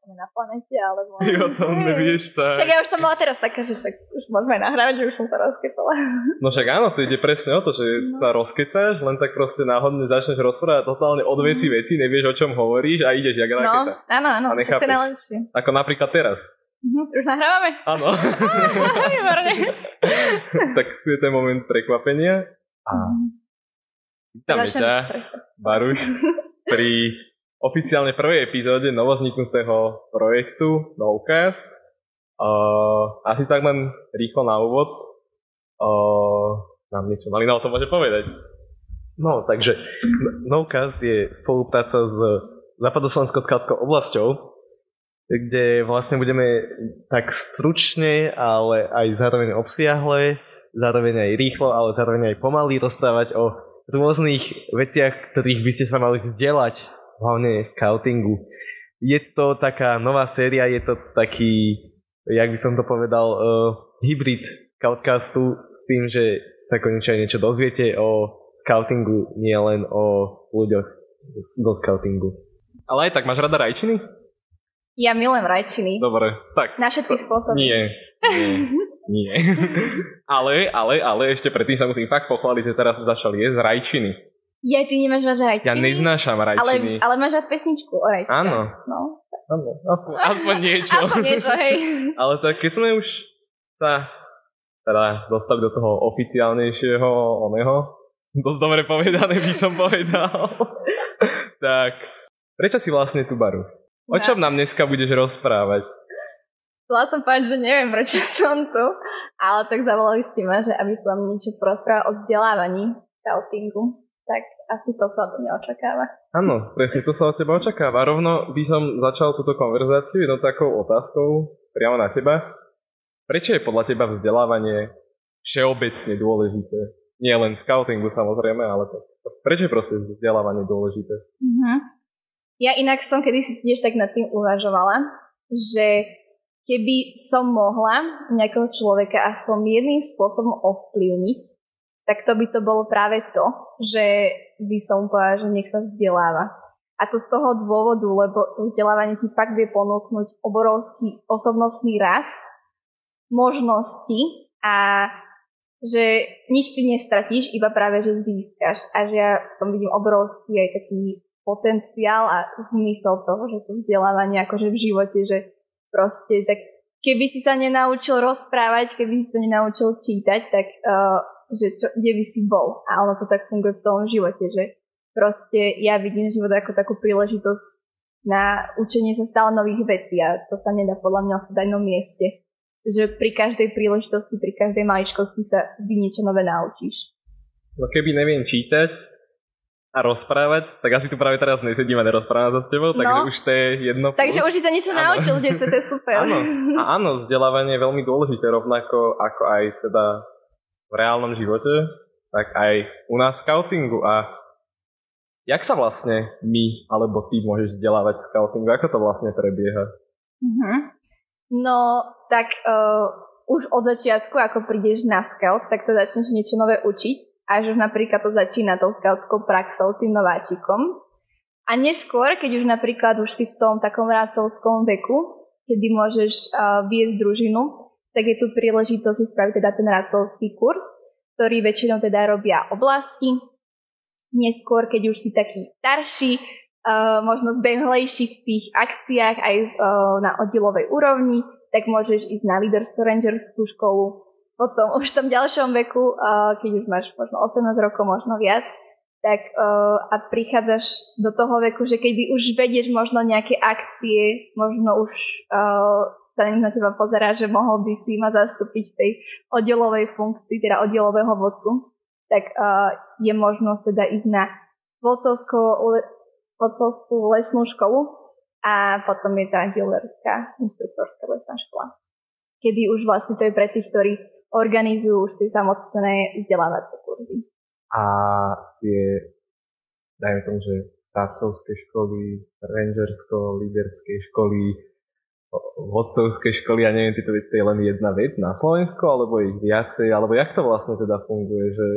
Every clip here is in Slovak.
sme na planete, alebo... Ty o tom nevieš tak. Však ja už som bola teraz taká, že však už môžeme nahrávať, že už som sa rozkecala. No však áno, to ide presne o to, že no. sa rozkecáš, len tak proste náhodne začneš rozprávať totálne od veci mm. veci, nevieš o čom hovoríš a ideš jak no, raketa. áno, áno, to je najlepšie. Ako napríklad teraz. Mhm, už nahrávame? Áno. tak tu je ten moment prekvapenia. A mhm. vítame ťa, Baruš, pri oficiálne prvej epizóde novozniknutého projektu Novcast. Uh, asi tak len rýchlo na úvod. Uh, nám niečo mali na o tom môže povedať. No, takže Novcast je spolupráca s západoslovenskou skátskou oblasťou, kde vlastne budeme tak stručne, ale aj zároveň obsiahle, zároveň aj rýchlo, ale zároveň aj pomaly rozprávať o rôznych veciach, ktorých by ste sa mali vzdelať hlavne scoutingu. Je to taká nová séria, je to taký, jak by som to povedal, uh, hybrid Scoutcastu s tým, že sa konečne niečo dozviete o scoutingu, nie len o ľuďoch zo scoutingu. Ale aj tak, máš rada rajčiny? Ja milujem rajčiny. Dobre, tak. Na všetky spôsoby. Nie, nie, nie. ale, ale, ale ešte predtým sa musím fakt pochváliť, že teraz začal jesť rajčiny. Ja, ty nemáš rád rajčiny? Ja neznášam rajčiny. Ale, ale máš rád pesničku o rajčinách. Áno. No. Áno, aspoň, aspoň niečo. aspoň niečo, hej. ale tak keď sme už sa teda dostali do toho oficiálnejšieho oného, dosť dobre povedané by som povedal, tak prečo si vlastne tu baru? O čom nám dneska budeš rozprávať? Chcela som povedať, že neviem, prečo som tu, ale tak zavolali ste ma, že aby som niečo porozprával o vzdelávaní scoutingu tak asi to sa od mňa očakáva. Áno, presne to sa od teba očakáva. Rovno by som začal túto konverzáciu jednou takou otázkou priamo na teba. Prečo je podľa teba vzdelávanie všeobecne dôležité? Nie len scoutingu samozrejme, ale to. Prečo je proste vzdelávanie dôležité? Uh-huh. Ja inak som kedysi tiež tak nad tým uvažovala, že keby som mohla nejakého človeka aspoň jedným spôsobom ovplyvniť, tak to by to bolo práve to, že by som povedala, že nech sa vzdeláva. A to z toho dôvodu, lebo to vzdelávanie ti fakt vie ponúknuť obrovský osobnostný rast, možnosti a že nič ty nestratíš, iba práve, že získaš. A že ja v tom vidím obrovský aj taký potenciál a zmysel toho, že to vzdelávanie akože v živote, že proste tak keby si sa nenaučil rozprávať, keby si sa nenaučil čítať, tak uh, že čo, kde by si bol. A ono to tak funguje v tom živote, že proste ja vidím život ako takú príležitosť na učenie sa stále nových vecí a to sa nedá podľa mňa v jednom mieste. Že pri každej príležitosti, pri každej maličkosti sa vždy niečo nové naučíš. No keby neviem čítať a rozprávať, tak asi tu práve teraz nesedím a nerozprávam sa s tebou, no. takže už to je jedno plus. Takže už si sa niečo áno. naučil, kde to je super. áno. A áno, vzdelávanie je veľmi dôležité, rovnako ako aj teda v reálnom živote, tak aj u nás scoutingu a jak sa vlastne my alebo ty môžeš vzdelávať scoutingu, ako to vlastne prebieha? Uh-huh. No, tak uh, už od začiatku, ako prídeš na scout, tak sa začneš niečo nové učiť a že už napríklad to začína tou scoutskou praxou, tým nováčikom. A neskôr, keď už napríklad už si v tom takom rácovskom veku, kedy môžeš uh, viesť družinu, tak je tu príležitosť spraviť teda ten radcovský kurz, ktorý väčšinou teda robia oblasti. Neskôr, keď už si taký starší, uh, možno zbehlejší v tých akciách aj uh, na oddielovej úrovni, tak môžeš ísť na lídersko-rangerskú školu. Potom už v tom ďalšom veku, uh, keď už máš možno 18 rokov, možno viac, tak a prichádzaš do toho veku, že keď už vedieš možno nejaké akcie, možno už sa na teba pozerá, že mohol by si ma zastúpiť v tej oddielovej funkcii, teda oddielového vodcu, tak uh, je možnosť teda ísť na vodcovskú, vodcovskú lesnú školu a potom je tá dealerská inštruktorská lesná škola. Kedy už vlastne to je pre tých, ktorí organizujú už tie samotné vzdelávacie kurzy. A tie, dajme tomu, že pracovské školy, rangersko-líderské školy, vodcovské školy, ja neviem, to je len jedna vec na Slovensku, alebo ich viacej, alebo jak to vlastne teda funguje, že...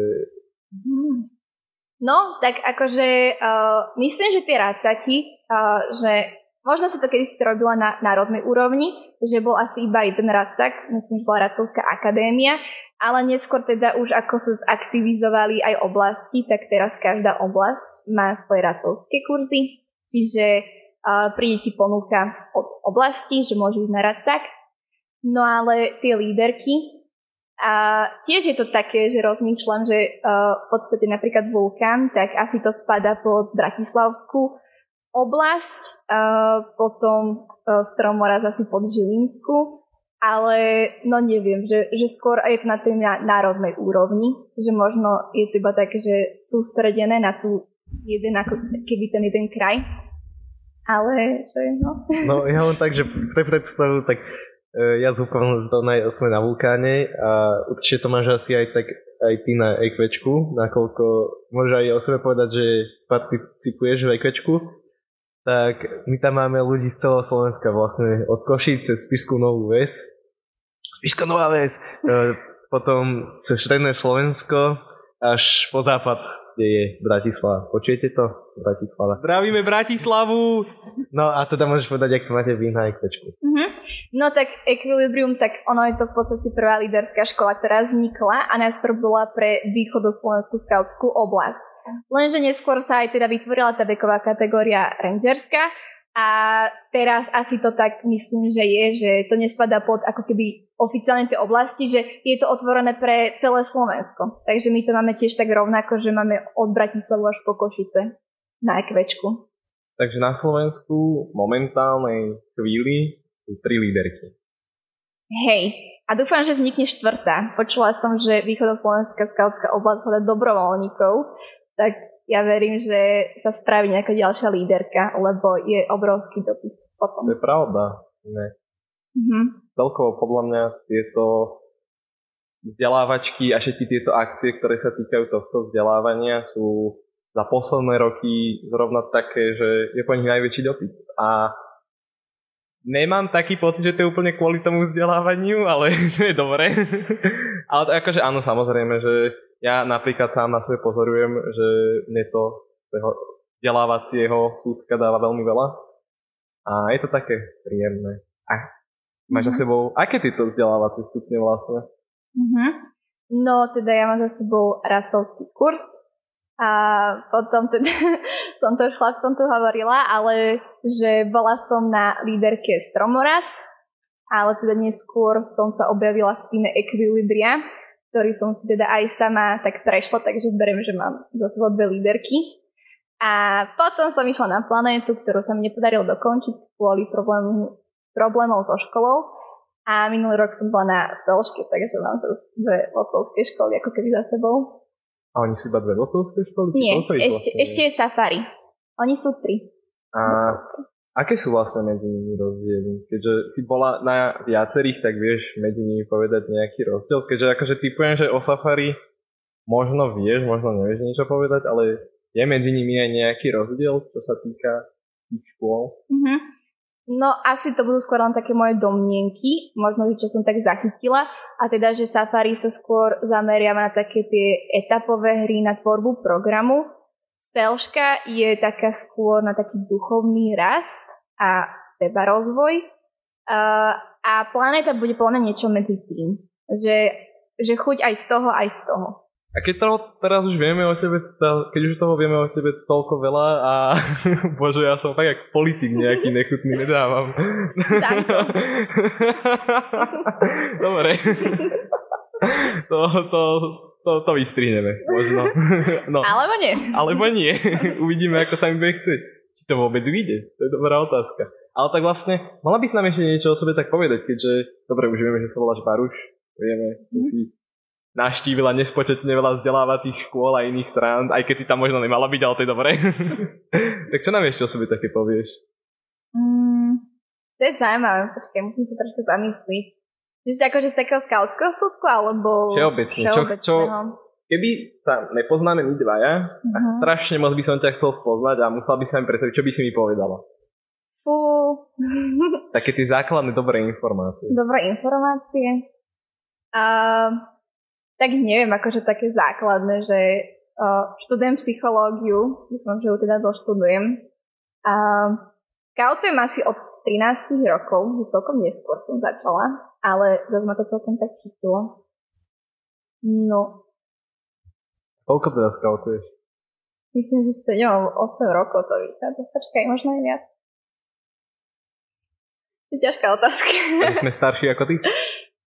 No, tak akože uh, myslím, že tie rácaky, uh, že možno sa to kedy si to robila na národnej úrovni, že bol asi iba jeden radcak, myslím, že bola Radcovská akadémia, ale neskôr teda už ako sa zaktivizovali aj oblasti, tak teraz každá oblasť má svoje radcovské kurzy, čiže príde ti ponuka od oblasti, že môžu ísť na radcak, no ale tie líderky, a tiež je to také, že rozmýšľam, že v podstate napríklad Vulkán, tak asi to spada pod Bratislavskú oblasť, potom uh, Stromoraz asi pod Žilinsku, ale no neviem, že, že skôr je to na tej národnej úrovni, že možno je to iba také, že sústredené na tú jeden, ako keby ten jeden kraj. Ale, že no. No ja mám tak, že pre predstavu, tak E, ja zúfam, že to sme na vulkáne a určite to máš asi aj tak aj ty na EQčku, nakoľko môžeš aj o sebe povedať, že participuješ v EQčku, tak my tam máme ľudí z celého Slovenska vlastne od Košic cez Spišskú Novú Ves, Spišská Nová Ves, e, potom cez Stredné Slovensko až po západ kde je Bratislava. Počujete to? Bratislava. Zdravíme Bratislavu! No a teda môžeš povedať, ak máte vy na ekvečku. Mm-hmm. No tak Equilibrium, tak ono je to v podstate prvá líderská škola, ktorá vznikla a najskôr bola pre východoslovenskú skautskú oblasť. Lenže neskôr sa aj teda vytvorila tá veková kategória rangerská a teraz asi to tak myslím, že je, že to nespadá pod ako keby oficiálne tie oblasti, že je to otvorené pre celé Slovensko. Takže my to máme tiež tak rovnako, že máme od Bratislavu až po Košice na ekvečku. Takže na Slovensku momentálnej chvíli sú tri líderky. Hej, a dúfam, že vznikne štvrtá. Počula som, že východoslovenská skautská oblasť hľada dobrovoľníkov, tak ja verím, že sa spraví nejaká ďalšia líderka, lebo je obrovský dopyt potom. To je pravda. Ne. Mm-hmm. Celkovo podľa mňa tieto vzdelávačky a všetky tieto akcie, ktoré sa týkajú tohto vzdelávania sú za posledné roky zrovna také, že je po nich najväčší dopyt. A nemám taký pocit, že to je úplne kvôli tomu vzdelávaniu, ale to je dobré. ale to akože áno, samozrejme, že ja napríklad sám na sebe pozorujem, že mne to vzdelávacieho súdka dáva veľmi veľa. A je to také príjemné. A máš mm-hmm. za mhm. sebou, aké tieto vzdelávacie stupne vlastne? Mm-hmm. No, teda ja mám za sebou racovský kurz a potom teda som to už chlapcom tu hovorila, ale že bola som na líderke Stromorast, ale teda neskôr som sa objavila v týme Equilibria, ktorý som si teda aj sama tak prešla, takže beriem, že mám za sebou dve líderky. A potom som išla na planétu, ktorú sa mi nepodarilo dokončiť kvôli problému, problémov so školou. A minulý rok som bola na Stelške, takže mám to dve vocovské školy ako keby za sebou. A oni sú iba dve vocovské školy? Nie, ešte, vlastne? ešte je Safari. Oni sú tri. A Aké sú vlastne medzi nimi rozdiely? Keďže si bola na viacerých, tak vieš medzi nimi povedať nejaký rozdiel? Keďže akože typujem, že o Safari možno vieš, možno nevieš niečo povedať, ale je medzi nimi aj nejaký rozdiel, čo sa týka tých škôl? Mm-hmm. No asi to budú skôr len také moje domnienky, možno, čo som tak zachytila. A teda, že Safari sa skôr zameriava na také tie etapové hry na tvorbu programu. Stelška je taká skôr na taký duchovný rast a seba rozvoj. Uh, a planéta bude podľa niečo medzi tým. Že, že chuť aj z toho, aj z toho. A keď to teraz už vieme o tebe, keď už toho vieme o tebe toľko veľa a bože, ja som tak jak politik nejaký nechutný, nedávam. Dobre. to, to, to, to vystrihneme, možno. No. Alebo nie. Alebo nie. Uvidíme, ako sa mi bude chcieť či to vôbec vyjde? To je dobrá otázka. Ale tak vlastne, mala by si nám ešte niečo o sebe tak povedať, keďže, dobre, už vieme, že sa voláš Baruš, vieme, že mhm. si naštívila nespočetne veľa vzdelávacích škôl a iných srand, aj keď si tam možno nemala byť, ale to je dobré. tak čo nám ešte o sebe také povieš? Mm, to je zaujímavé, počkaj, musím sa trošku zamyslieť. Že si akože z takého skautského súdku, alebo... Všeobecne. Čo, čo, keby sa nepoznáme my dvaja, uh-huh. tak mhm. strašne moc by som ťa chcel spoznať a musel by sa mi predstaviť, čo by si mi povedala. Fú. Také tie základné dobré informácie. Dobré informácie. Uh, tak neviem, akože také základné, že uh, študujem psychológiu, dúfam, že ju teda doštudujem. Uh, Scoutujem asi od 13 rokov, že celkom neskôr som začala, ale zase ma to celkom tak chytilo. No. Koľko teda scoutuješ? Myslím, že 7 alebo 8 rokov to vychádza. Počkaj, možno aj viac. Je ťažká otázka. A sme starší ako ty?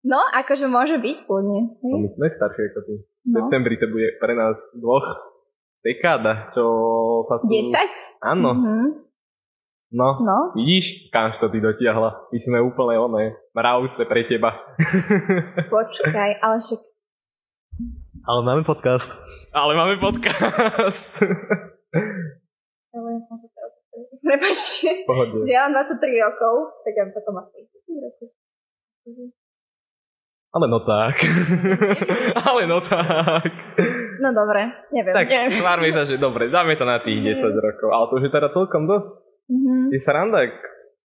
No, akože môže byť kľudne. No, my sme starší ako ty. V no. septembri to bude pre nás dvoch dekáda, čo sa tu... 10? Áno. Mm-hmm. No, no, vidíš, kam to ty dotiahla. My sme úplne oné mravce pre teba. Počkaj, ale však... Ale máme podcast. Ale máme podcast. ale ja som to Prepačte. Pohodne. Ja mám 23 rokov, tak ja potom asi 30 rokov. Ale no tak. Ale no tak. No dobre, neviem. Tak neviem. tvárme sa, že dobre, dáme to na tých 10 rokov. Ale to už je teda celkom dosť. Mm-hmm. Je sranda, ak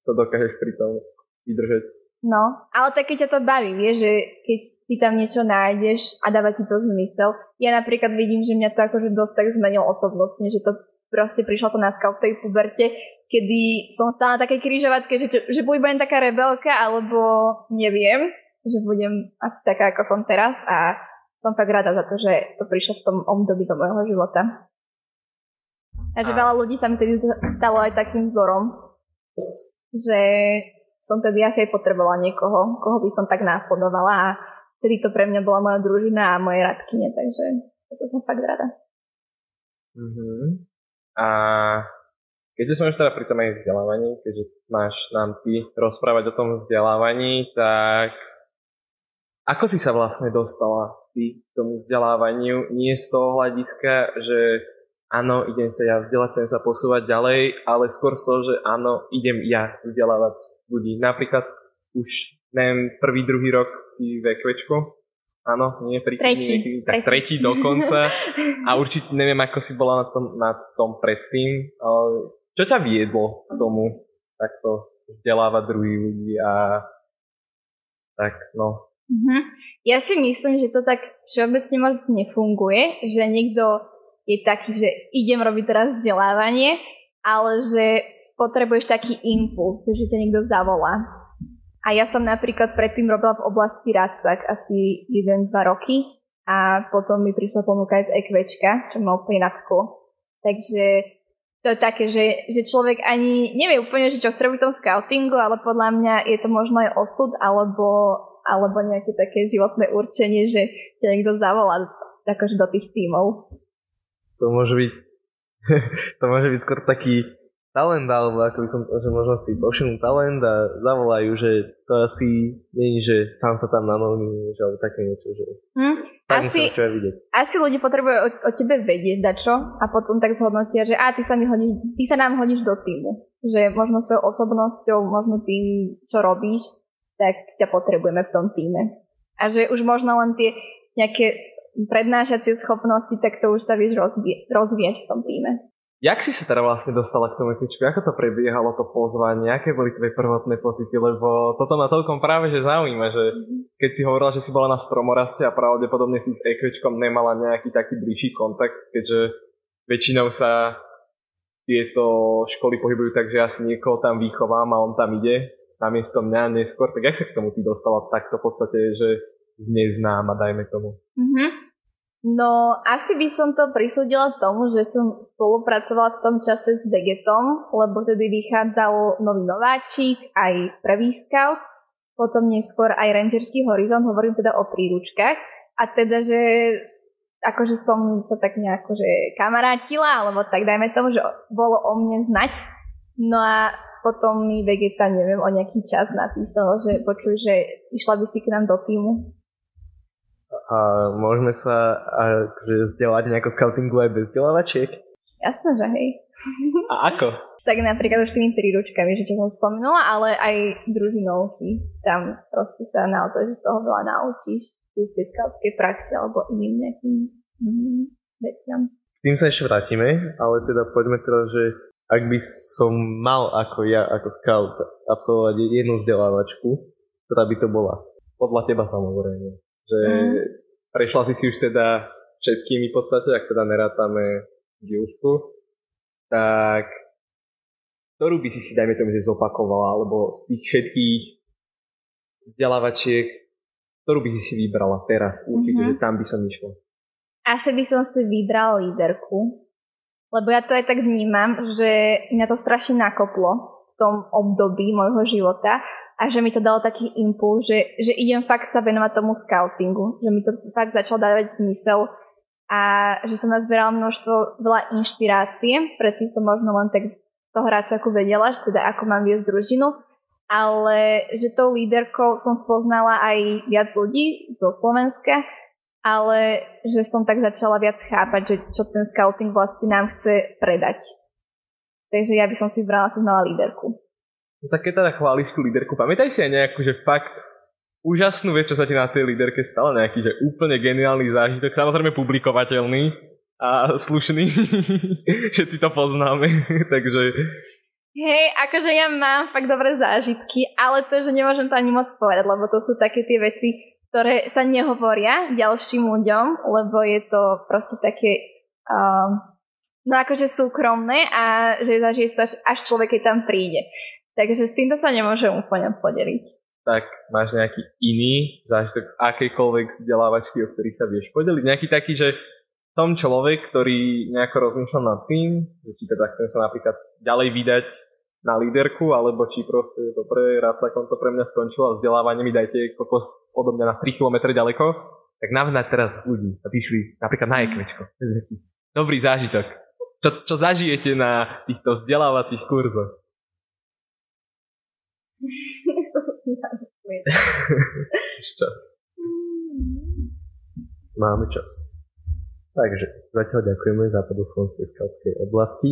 sa dokážeš pri tom vydržať. No, ale tak keď ťa to baví, vieš, že keď si tam niečo nájdeš a dáva ti to zmysel. Ja napríklad vidím, že mňa to akože dosť tak zmenil osobnostne, že to proste prišla to na v tej puberte, kedy som stála na takej križovatke, že, že buď budem taká rebelka, alebo neviem, že budem asi taká, ako som teraz a som tak rada za to, že to prišlo v tom období do môjho života. A že a... veľa ľudí sa mi tedy stalo aj takým vzorom, že som tedy asi aj potrebovala niekoho, koho by som tak následovala a tedy to pre mňa bola moja družina a moje radkyne, takže to som fakt rada. Mm-hmm. A keďže som už teda pri tom aj vzdelávaní, keďže máš nám ty rozprávať o tom vzdelávaní, tak ako si sa vlastne dostala ty k tomu vzdelávaniu? Nie z toho hľadiska, že áno, idem sa ja vzdelať, chcem sa posúvať ďalej, ale skôr z toho, že áno, idem ja vzdelávať ľudí. Napríklad už, neviem, prvý, druhý rok si v ekvečku, áno, nie pri tretí, niekedy, tak tretí dokonca. A určite neviem, ako si bola na tom, na tom predtým. Čo ťa viedlo k tomu takto vzdelávať druhých ľudí a tak, no. Uh-huh. Ja si myslím, že to tak všeobecne moc nefunguje, že niekto je taký, že idem robiť teraz vzdelávanie, ale že potrebuješ taký impuls, že ťa niekto zavolá. A ja som napríklad predtým robila v oblasti Radsak asi 1-2 roky a potom mi prišla ponuka aj z EQčka, čo ma úplne nadchlo. Takže to je také, že, že človek ani nevie úplne, že čo chce v tom scoutingu, ale podľa mňa je to možno aj osud alebo, alebo nejaké také životné určenie, že ťa niekto zavolá akože do tých tímov. To môže byť to môže byť skôr taký talent, alebo ako by som že možno si povšimnú talent a zavolajú, že to asi je, že sám sa tam nanominuješ, alebo také niečo, že hm, asi, asi ľudia potrebujú o, o tebe vedieť dačo a potom tak zhodnotia, že a ty sa, mi hodíš, ty sa nám hodíš do týmu. Že možno svojou osobnosťou, možno tým, čo robíš, tak ťa potrebujeme v tom týme. A že už možno len tie nejaké prednášacie schopnosti, tak to už sa vieš rozvie, rozvieť v tom týme. Jak si sa teda vlastne dostala k tomu etičku? Ako to prebiehalo to pozvanie? Aké boli tvoje prvotné pocity? Lebo toto ma celkom práve že zaujíma, že keď si hovorila, že si bola na stromoraste a pravdepodobne si s ekvečkom nemala nejaký taký bližší kontakt, keďže väčšinou sa tieto školy pohybujú tak, že ja si niekoho tam vychovám a on tam ide namiesto mňa neskôr. Tak jak sa k tomu ty dostala takto v podstate, že z neznáma, dajme tomu? Mm-hmm. No, asi by som to prisúdila tomu, že som spolupracovala v tom čase s Vegetom, lebo tedy vychádzal nový nováčik, aj prvý scout, potom neskôr aj Rangerský horizont, hovorím teda o príručkách. A teda, že akože som sa tak nejako že kamarátila, alebo tak dajme tomu, že bolo o mne znať. No a potom mi Vegeta, neviem, o nejaký čas napísal, že počuj, že išla by si k nám do týmu a môžeme sa akože vzdelať nejako scoutingu aj bez vzdelávačiek? Jasné, že hej. A ako? tak napríklad už tými príručkami, že čo som spomenula, ale aj družinovky. Tam proste sa naozaj že toho veľa naučíš v tej skautskej praxi alebo iným nejakým mm, veciam. K tým sa ešte vrátime, ale teda poďme teda, že ak by som mal ako ja, ako scout, absolvovať jednu vzdelávačku, ktorá by to bola? Podľa teba samozrejme že mm. prešla si si už teda všetkými v podstate, ak teda nerátame Giusku, tak ktorú by si si, dajme tomu, že zopakovala, alebo z tých všetkých vzdelávačiek, ktorú by si si vybrala teraz? Určite, mm-hmm. že tam by som išla. Asi by som si vybrala líderku, lebo ja to aj tak vnímam, že mňa to strašne nakoplo v tom období môjho života a že mi to dalo taký impuls, že, že idem fakt sa venovať tomu scoutingu, že mi to fakt začalo dávať zmysel a že som nazbierala množstvo veľa inšpirácie, predtým som možno len tak toho ako vedela, že teda ako mám viesť družinu, ale že tou líderkou som spoznala aj viac ľudí zo Slovenska, ale že som tak začala viac chápať, že čo ten scouting vlastne nám chce predať. Takže ja by som si vybrala si znova líderku. No tak keď teda chváliš tú líderku, pamätaj si aj nejakú, že fakt úžasnú vec, čo sa ti na tej líderke stalo, nejaký, že úplne geniálny zážitok, samozrejme publikovateľný a slušný, všetci to poznáme, takže... Hej, akože ja mám fakt dobré zážitky, ale to, že nemôžem to ani moc povedať, lebo to sú také tie veci, ktoré sa nehovoria ďalším ľuďom, lebo je to proste také um, no akože súkromné a že zažije sa až človek, keď tam príde. Takže s týmto sa nemôžem úplne podeliť. Tak máš nejaký iný zážitok z akejkoľvek vzdelávačky, o ktorý sa vieš podeliť? Nejaký taký, že som človek, ktorý nejako rozmýšľam nad tým, že či teda chcem sa napríklad ďalej vydať na líderku, alebo či proste dobre, rád sa to pre mňa skončilo a vzdelávanie mi dajte kokos odo mňa na 3 km ďaleko, tak navnať teraz ľudí a píšli napríklad na ekvečko. Dobrý zážitok. Čo, čo zažijete na týchto vzdelávacích kurzoch? Čas. Máme čas. Takže zatiaľ ďakujeme západoslovenskej skautskej oblasti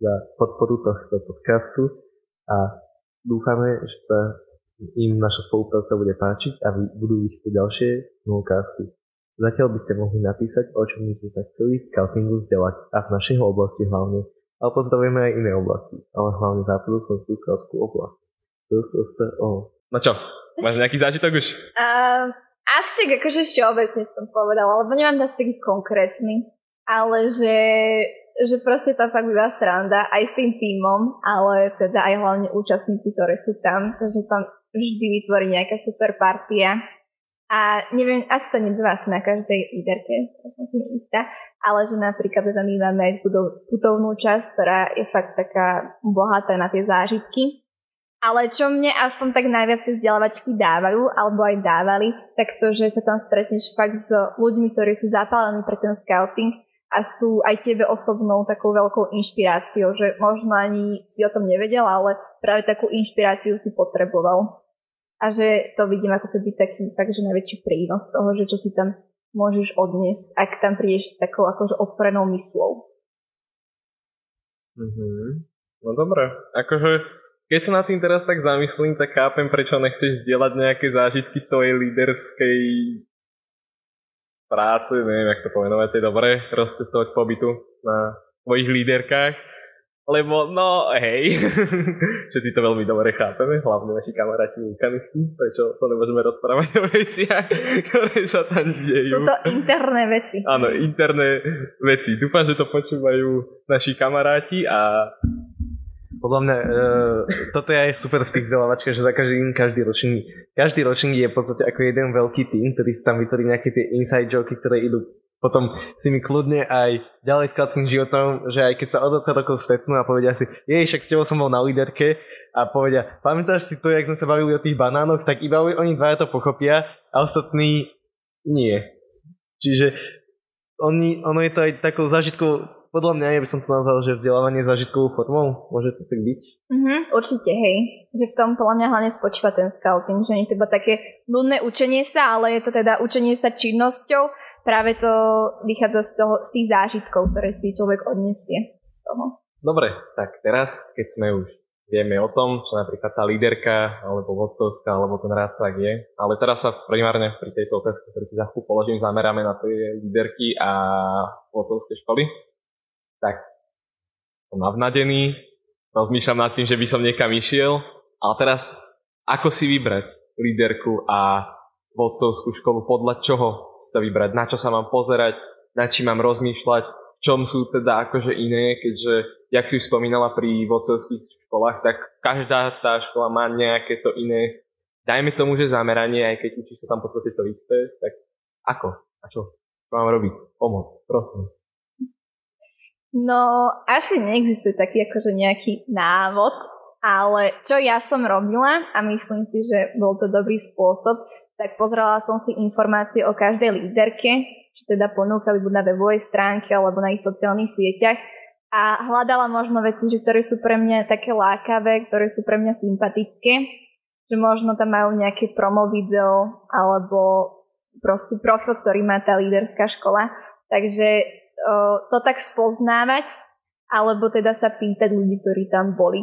za podporu tohto podcastu a dúfame, že sa im naša spolupráca bude páčiť a budú vychýť ďalšie snowcasty. Zatiaľ by ste mohli napísať, o čom by ste sa chceli v scoutingu vzdelať a v našej oblasti hlavne. Ale pozdravujeme aj iné oblasti, ale hlavne západu slovenskú skautskú oblasť. SSO. No čo, máš nejaký zážitok už? Uh, asi tak akože všeobecne som povedala, lebo nemám dať taký konkrétny, ale že že proste tam fakt býva sranda aj s tým týmom, ale teda aj hlavne účastníci, ktoré sú tam, takže tam vždy vytvorí nejaká super partia. A neviem, asi to nebýva asi na každej líderke, ja som si istá, ale že napríklad teda my máme aj putovnú časť, ktorá je fakt taká bohatá na tie zážitky. Ale čo mne aspoň tak najviac tie vzdelávačky dávajú, alebo aj dávali, tak to, že sa tam stretneš fakt s ľuďmi, ktorí sú zapálení pre ten scouting a sú aj tebe osobnou takou veľkou inšpiráciou, že možno ani si o tom nevedel, ale práve takú inšpiráciu si potreboval. A že to vidím ako keby taký takže najväčší prínos toho, že čo si tam môžeš odniesť, ak tam prídeš s takou akože otvorenou myslou. Mm-hmm. No dobre, akože keď sa na tým teraz tak zamyslím, tak chápem, prečo nechceš zdieľať nejaké zážitky z tvojej líderskej práce, neviem, jak to pomenovať, je dobré rozcestovať pobytu na svojich líderkách. Lebo, no, hej, všetci to veľmi dobre chápeme, hlavne naši kamaráti vulkanisti, prečo sa nemôžeme rozprávať o veciach, ktoré sa tam dejú. Sú to interné veci. Áno, interné veci. Dúfam, že to počúvajú naši kamaráti a podľa mňa e, toto je aj super v tých vzdelávačkách, že za každý, každý ročník, každý ročník je v podstate ako jeden veľký tým, ktorý si tam vytvorí nejaké tie inside joky, ktoré idú potom si mi kľudne aj ďalej s kladským životom, že aj keď sa o 20 rokov stretnú a povedia si, jej, však s tebou som bol na líderke a povedia, pamätáš si to, jak sme sa bavili o tých banánoch, tak iba oni dvaja to pochopia a ostatní nie. Čiže oni, ono je to aj takou zážitkou podľa mňa, ja by som to nazval, že vzdelávanie zažitkovou formou, môže to tak byť? Mhm, určite, hej. Že v tom podľa mňa hlavne spočíva ten scouting, že nie je to také nudné učenie sa, ale je to teda učenie sa činnosťou, práve to vychádza z, toho, z tých zážitkov, ktoré si človek odniesie. Toho. Dobre, tak teraz, keď sme už vieme o tom, čo napríklad tá líderka, alebo vodcovská, alebo ten rádcak je. Ale teraz sa primárne pri tejto otázke, ktorú ti za položím, zameráme na tie líderky a vodcovské školy tak som navnadený, rozmýšľam nad tým, že by som niekam išiel, ale teraz ako si vybrať líderku a vodcovskú školu, podľa čoho si to vybrať, na čo sa mám pozerať, na čím mám rozmýšľať, v čom sú teda akože iné, keďže jak si už spomínala pri vodcovských školách, tak každá tá škola má nejaké to iné, dajme tomu, že zameranie, aj keď učí sa tam v podstate to isté, tak ako? A čo? Mám robiť? Pomoc, prosím. No, asi neexistuje taký akože nejaký návod, ale čo ja som robila a myslím si, že bol to dobrý spôsob, tak pozrela som si informácie o každej líderke, čo teda ponúkali buď na webovej stránke alebo na ich sociálnych sieťach a hľadala možno veci, že ktoré sú pre mňa také lákavé, ktoré sú pre mňa sympatické, že možno tam majú nejaké promo video alebo proste profil, ktorý má tá líderská škola. Takže to tak spoznávať, alebo teda sa pýtať ľudí, ktorí tam boli.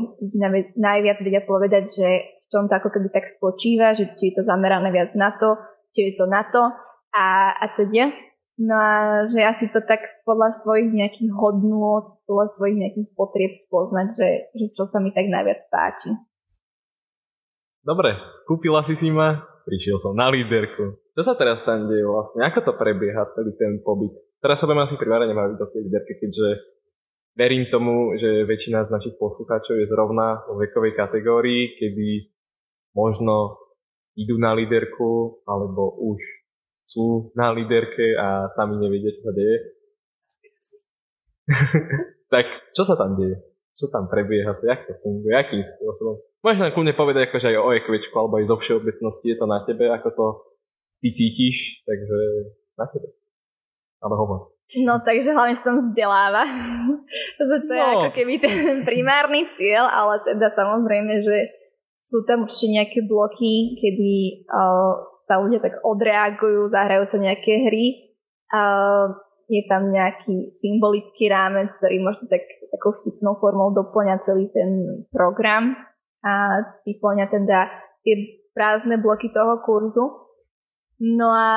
Najviac vedia povedať, že v čom to ako keby tak spočíva, že či je to zamerané viac na to, či je to na to a, a teda. No a že asi to tak podľa svojich nejakých hodnôt, podľa svojich nejakých potrieb spoznať, že, že čo sa mi tak najviac páči. Dobre, kúpila si si ma, prišiel som na líderku. Čo sa teraz tam deje vlastne? Ako to prebieha celý ten pobyt? Teraz sa budem asi primárne baviť do tej líderky, keďže verím tomu, že väčšina z našich poslucháčov je zrovna vo vekovej kategórii, kedy možno idú na líderku, alebo už sú na líderke a sami nevedia, čo sa deje. tak čo sa tam deje? Čo tam prebieha? Jak to funguje? Akým spôsobom? Môžeš nám kľudne povedať akože aj o ekvečku alebo aj zo všeobecnosti je to na tebe, ako to ty cítiš, takže na tebe. Ale hovor. No takže hlavne sa tam vzdeláva. že to no. je ako keby ten primárny cieľ, ale teda samozrejme, že sú tam určite nejaké bloky, kedy uh, sa ľudia tak odreagujú, zahrajú sa nejaké hry. A je tam nejaký symbolický rámec, ktorý možno tak, takou vtipnou formou doplňa celý ten program a vyplňa teda tie prázdne bloky toho kurzu. No a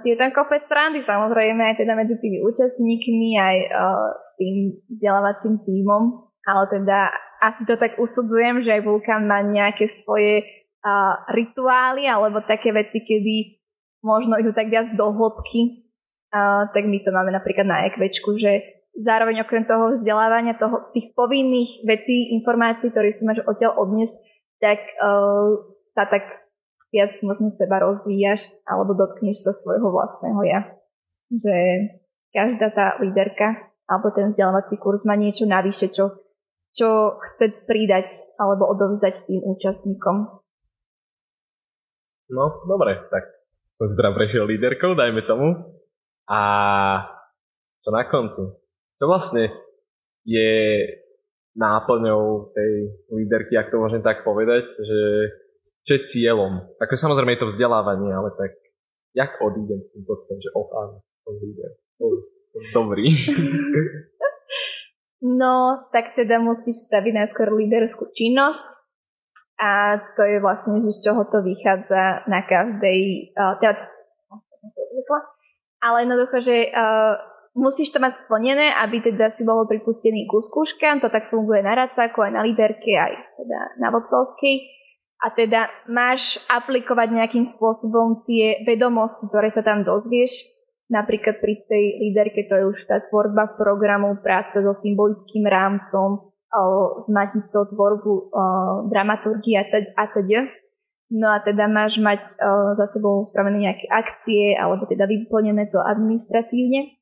je tam kopec strandy samozrejme aj teda medzi tými účastníkmi, aj uh, s tým vzdelávacím tímom, ale teda asi to tak usudzujem, že aj Vulkan má nejaké svoje uh, rituály alebo také veci, kedy možno idú tak viac do hĺbky, uh, tak my to máme napríklad na ekvečku, že zároveň okrem toho vzdelávania, toho, tých povinných vecí, informácií, ktoré si máš odtiaľ odniesť, tak uh, sa tak viac možno seba rozvíjaš alebo dotkneš sa svojho vlastného ja. Že každá tá líderka alebo ten vzdelávací kurz má niečo navyše, čo, čo chce pridať alebo odovzdať tým účastníkom. No, dobre, tak som zdrav prešiel líderkou, dajme tomu. A čo na konci? Čo vlastne je náplňou tej líderky, ak to môžem tak povedať, že čo je cieľom? Tak samozrejme je to vzdelávanie, ale tak jak odídem s tým pocitom, že oh áno, som líder. Oh, dobrý. No, tak teda musíš staviť najskôr líderskú činnosť, a to je vlastne, že z čoho to vychádza na každej, uh, teda, ale jednoducho, že uh, musíš to mať splnené, aby teda si bol pripustený ku skúškam, to tak funguje na radcaku, aj na líderke, aj teda na vodcovskej. A teda máš aplikovať nejakým spôsobom tie vedomosti, ktoré sa tam dozvieš. Napríklad pri tej líderke to je už tá tvorba programu, práca so symbolickým rámcom, s maticou tvorbu dramaturgie a teda. No a teda máš mať za sebou spravené nejaké akcie alebo teda vyplnené to administratívne.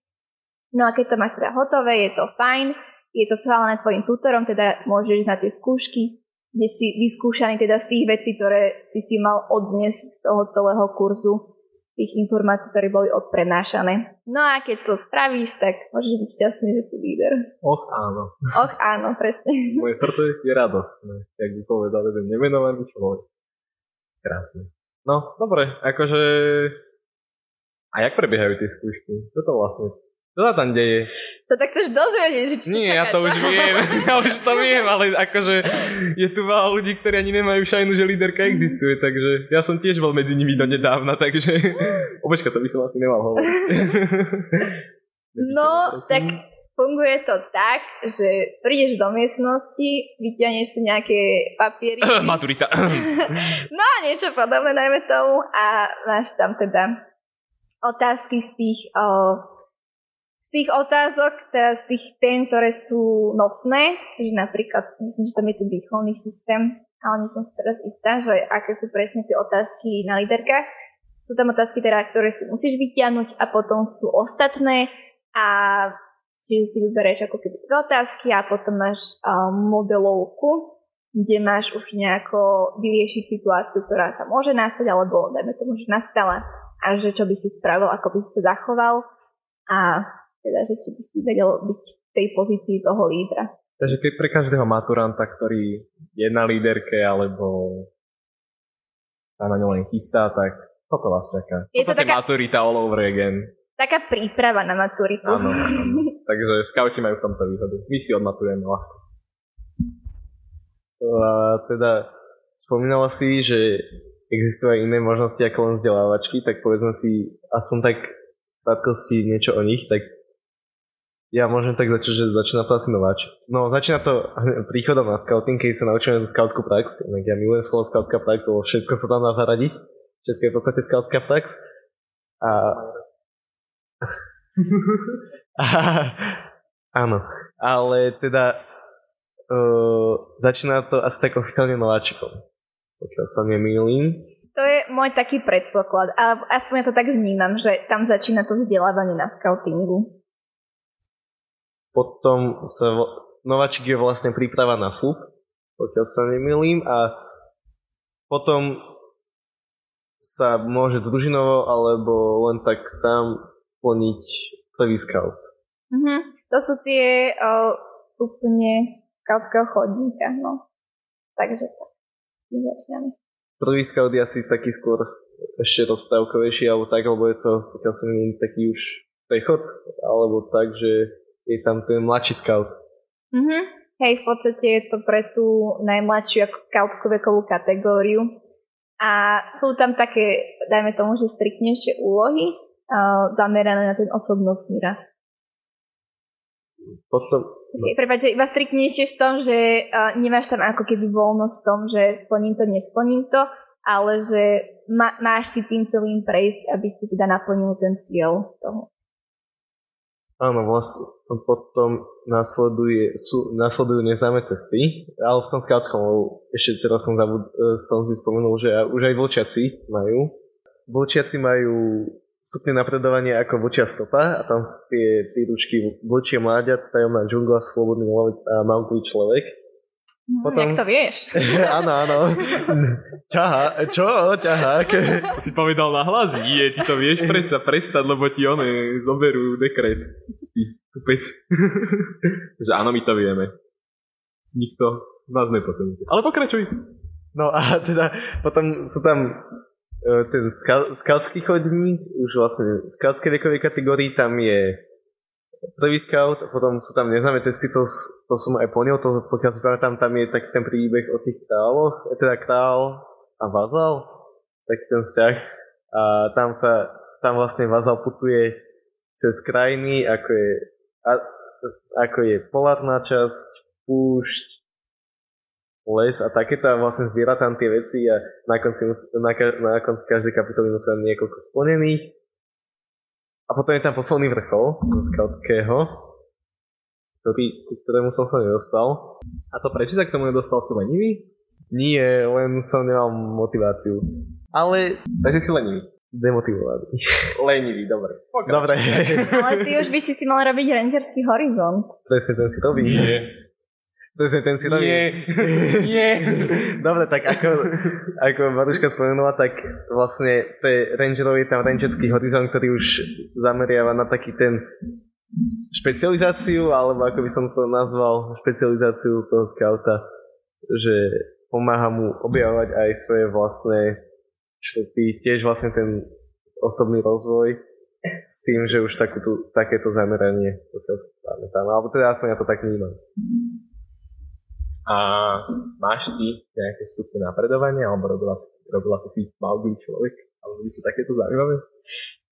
No a keď to máš teda hotové, je to fajn, je to schválené tvojim tutorom, teda môžeš na tie skúšky, kde si vyskúšaný teda z tých vecí, ktoré si si mal odniesť z toho celého kurzu tých informácií, ktoré boli odprenášané. No a keď to spravíš, tak môžeš byť šťastný, že si líder. Och áno. Och áno, presne. Moje srdce je radostné, jak by povedal jeden nemenovaný človek. Krásne. No, dobre, akože... A jak prebiehajú tie skúšky? Čo to vlastne čo sa tam deje? To tak chceš dozvedieť, že čo Nie, čaká, ja to čo? už viem, ja už to viem, ale akože je tu veľa ľudí, ktorí ani nemajú šajnu, že líderka existuje, takže ja som tiež bol medzi nimi do nedávna, takže... Obeťka, to by som asi nemal hovoriť. no, tak funguje to tak, že prídeš do miestnosti, vyťahneš si nejaké papiery. Maturita. no, niečo podobné najmä tomu a máš tam teda otázky z tých... O, tých otázok, teraz tých tém, ktoré sú nosné, že napríklad, myslím, že tam je ten výchovný systém, ale nie som si teraz istá, že aké sú presne tie otázky na líderkách. Sú tam otázky teda, ktoré si musíš vytiahnuť a potom sú ostatné a čiže si vyberieš ako keby otázky a potom máš um, modelovku, kde máš už nejako vyriešiť situáciu, ktorá sa môže nastať, alebo dajme tomu, že nastala a že čo by si spravil, ako by si sa zachoval a teda, že či by si vedel byť v tej pozícii toho lídra. Takže keď pre každého maturanta, ktorý je na líderke alebo sa na ňu len chystá, tak toto vás čaká. Je to taká... maturita all over again. Taká príprava na maturitu. Áno, áno. Takže skauti majú v tomto výhodu. My si odmaturujeme ľahko. A teda spomínala si, že existujú aj iné možnosti ako len vzdelávačky, tak povedzme si aspoň tak v krátkosti niečo o nich, tak ja môžem tak začať, že začína nováč. No, začína to príchodom na scouting, keď sa naučíme tú scoutskú prax. Inak ja milujem slovo scoutská prax, lebo všetko sa tam dá zaradiť. Všetko je v podstate scoutská prax. A... a... Áno, ale teda uh, začína to asi tak oficiálne nováčikom. Pokiaľ sa nemýlim. To je môj taký predpoklad, ale aspoň ja to tak vnímam, že tam začína to vzdelávanie na scoutingu. Potom sa nováčik je vlastne príprava na FUP, pokiaľ sa nemýlim, a potom sa môže družinovo alebo len tak sám plniť prvý scout. Mm-hmm. To sú tie uh, stupne scoutského chodníka, no. Takže tak, začíname. Prvý scout je asi taký skôr ešte rozprávkovejší, alebo tak, alebo je to, pokiaľ sa nemýlim, taký už prechod, alebo tak, že je tam ten mladší scout. Mhm. Hej, v podstate je to pre tú najmladšiu ako scoutskú vekovú kategóriu. A sú tam také, dajme tomu, že striktnejšie úlohy uh, zamerané na ten osobnostný rast. Potom... No. Prepač, iba striktnejšie v tom, že uh, nemáš tam ako keby voľnosť v tom, že splním to, nesplním to, ale že ma, máš si tým celým prejsť, aby si teda naplnil ten cieľ toho. Áno, vlastne potom nasleduje, sú, nasledujú neznáme cesty, ale v tom skautskom, ešte teraz som, zabud, e, som si spomenul, že už aj vlčiaci majú. Vlčiaci majú stupne napredovanie ako vlčia stopa a tam sú tie príručky vlčie mláďa, tajomná džungla, slobodný lovec a Mowgli človek. No, Potom... Jak to vieš? áno, áno. Ťaha, čo? Ťaha? Ke... Si povedal na hlas? Nie, ty to vieš predsa prestať, lebo ti one zoberú dekret. Ty tupec. Že áno, my to vieme. Nikto nás nepotrebuje. Ale pokračuj. No a teda potom sú tam uh, ten skautský chodník, už vlastne v skautskej vekovej kategórii tam je prvý scout a potom sú tam neznáme cesty, to, to som aj plnil, to pokiaľ si pamätám, tam je taký ten príbeh o tých kráľoch, teda král a vazal, tak ten vzťah. A tam sa, tam vlastne vazal putuje cez krajiny, ako je, a, ako je polárna časť, púšť, les a takéto a vlastne zbiera tam tie veci a na konci, na, na konci každej kapitoly musia niekoľko splnených a potom je tam posledný vrchol skautského, ktorý, ku ktorému som sa nedostal. A to prečo sa k tomu nedostal? Si lenivý? Nie, len som nemal motiváciu. Ale... Takže si lenivý. Demotivovaný. Lenivý, dobre. Dobre. Ale ty už by si si mal robiť rangerský horizont. Presne ten si robí. Nie. Presne ten robí. Nie. Nie. Dobre, tak ako, ako Maruška spomenula, tak vlastne rangerov je tam rangerský horizont, ktorý už zameriava na taký ten špecializáciu, alebo ako by som to nazval, špecializáciu toho scouta, že pomáha mu objavovať aj svoje vlastné šlupy, tiež vlastne ten osobný rozvoj s tým, že už takúto, takéto zameranie, pokiaľ sa pamätám, alebo teda aspoň ja to tak vnímam. A máš ty nejaké stupne napredovania, alebo robila, robila si malý človek, alebo niečo takéto zaujímavé?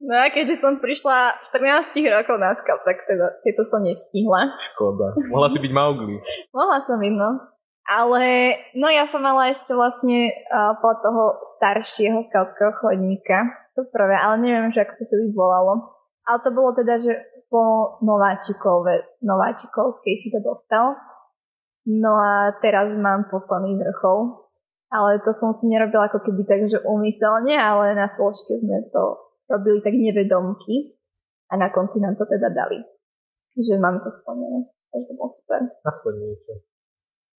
No a keďže som prišla 14 rokov na skap, tak teda tieto som nestihla. Škoda. Mohla si byť Maugli. Mohla som byť, no. Ale no ja som mala ešte vlastne uh, po toho staršieho skautského chodníka. To prvé, ale neviem, že ako sa to vyvolalo. Ale to bolo teda, že po nováčikove, nováčikovskej si to dostal. No a teraz mám posledný vrchol. Ale to som si nerobila ako keby tak, že umyselne, ale na složke sme to robili tak nevedomky a na konci nám to teda dali. Že mám to splnené. Takže to bolo super. Aspoň niečo.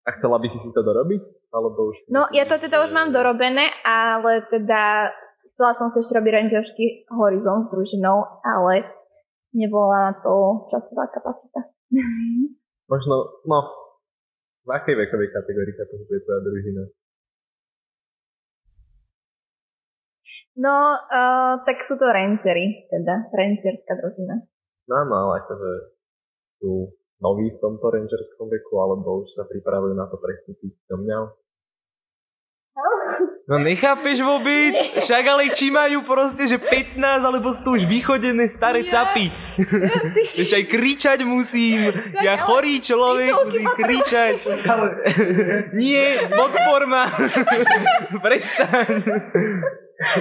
A chcela by si si to dorobiť? Alebo už... No, ja to teda už mám dorobené, ale teda chcela som si ešte robiť rangerský horizont s družinou, ale nebola na to časová kapacita. Možno, no, v akej vekovej kategórii to bude tvoja družina? No, uh, tak sú to rangery, teda rangerská družina. No, no, ale akože sú noví v tomto rangerskom veku, alebo už sa pripravujú na to prestúpiť do mňa? No nechápeš vôbec? Však ale či majú proste, že 15, alebo sú už vychodené staré ja. capy. Ešte aj kričať musím. Ja chorý človek musím kričať. Nie, podpor ma. Prestaň.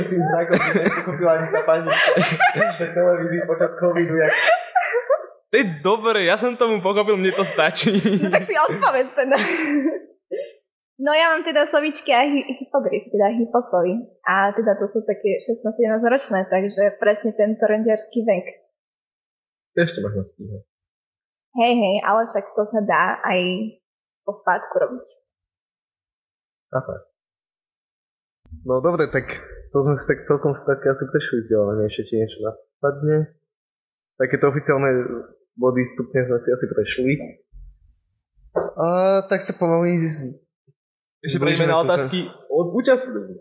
Tým znakom si nepochopila ani tá pani v televízii počas covidu, jak to je dobre, ja som tomu pochopil, mne to stačí. No tak si odpovedz teda. No ja mám teda sovičky a hy- hypogryf, teda hyposovy. A teda to sú také 16-17 ročné, takže presne tento rangerský vek. Ešte možno stíhať. Hej, hej, ale však to sa dá aj po spátku robiť. Aha. No dobre, tak to sme si tak celkom skratke asi prešli vzdelávanie, ešte ti niečo napadne. Takéto oficiálne body stupne sme si asi prešli. A tak sa pomaly... Ešte prejdeme na otázky od účastníkov.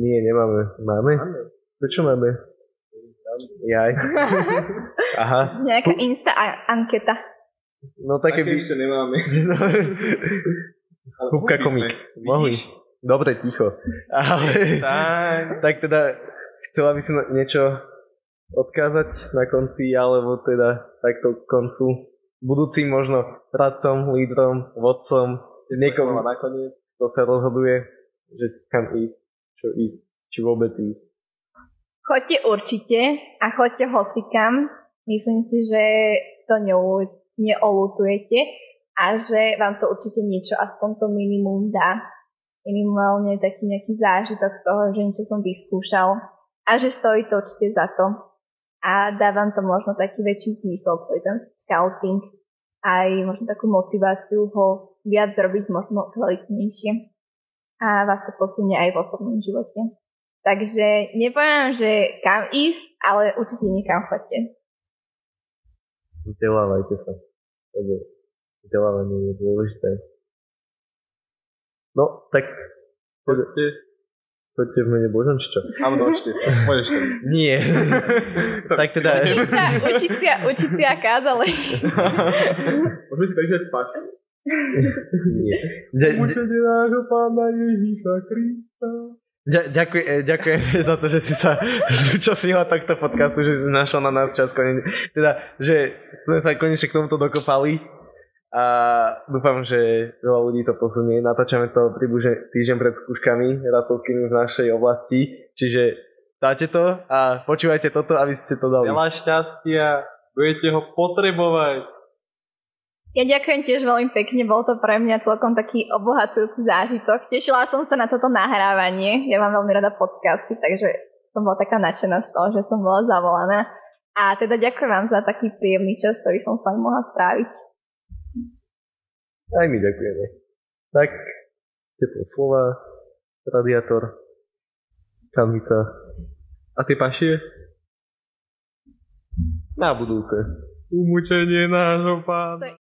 Nie, nemáme. Máme? Máme. Prečo máme? Jaj. Aha. Nejaká insta anketa. No také by... ešte nemáme. Húbka komik. Mohli. Dobre, ticho. Ale... tak teda, chcela by si niečo odkázať na konci, alebo teda takto k koncu budúcim možno radcom, lídrom, vodcom, niekomu nakoniec, kto sa rozhoduje, že kam ísť, čo ísť, či vôbec ísť. Choďte určite a choďte hocikam. Myslím si, že to neolutujete a že vám to určite niečo, aspoň to minimum dá. Minimálne taký nejaký zážitok z toho, že niečo som vyskúšal a že stojí to určite za to a dávam to možno taký väčší zmysel, to je ten scouting, aj možno takú motiváciu ho viac zrobiť možno kvalitnejšie a vás to posunie aj v osobnom živote. Takže nepoviem, že kam ísť, ale určite niekam chodte. Vzdelávajte sa. Vzdelávanie je dôležité. No, tak... Chodte Poďte v mene Božom, či čo? Áno, sa. Môžeš to. Nie. tak teda... Učiť sa, učiť sa, učiť sa a kázale. Môžeme si prečítať pašu. Učenie nášho pána Ježíša Krista. Ďakujem, e, ďakujem za to, že si sa zúčastnila takto podcastu, že si našla na nás čas konečne. Teda, že sme sa konečne k tomuto dokopali a dúfam, že veľa ľudí to posunie. Natáčame to približne týždeň pred skúškami racovskými v našej oblasti, čiže dáte to a počúvajte toto, aby ste to dali. Veľa šťastia, budete ho potrebovať. Ja ďakujem tiež veľmi pekne, bol to pre mňa celkom taký obohacujúci zážitok. Tešila som sa na toto nahrávanie, ja mám veľmi rada podcasty, takže som bola taká nadšená z toho, že som bola zavolaná. A teda ďakujem vám za taký príjemný čas, ktorý som s vami mohla stráviť. Aj my ďakujeme. Tak, teplé slova, radiátor, kamica. A tie pašie? Na budúce. Umúčenie nášho pána.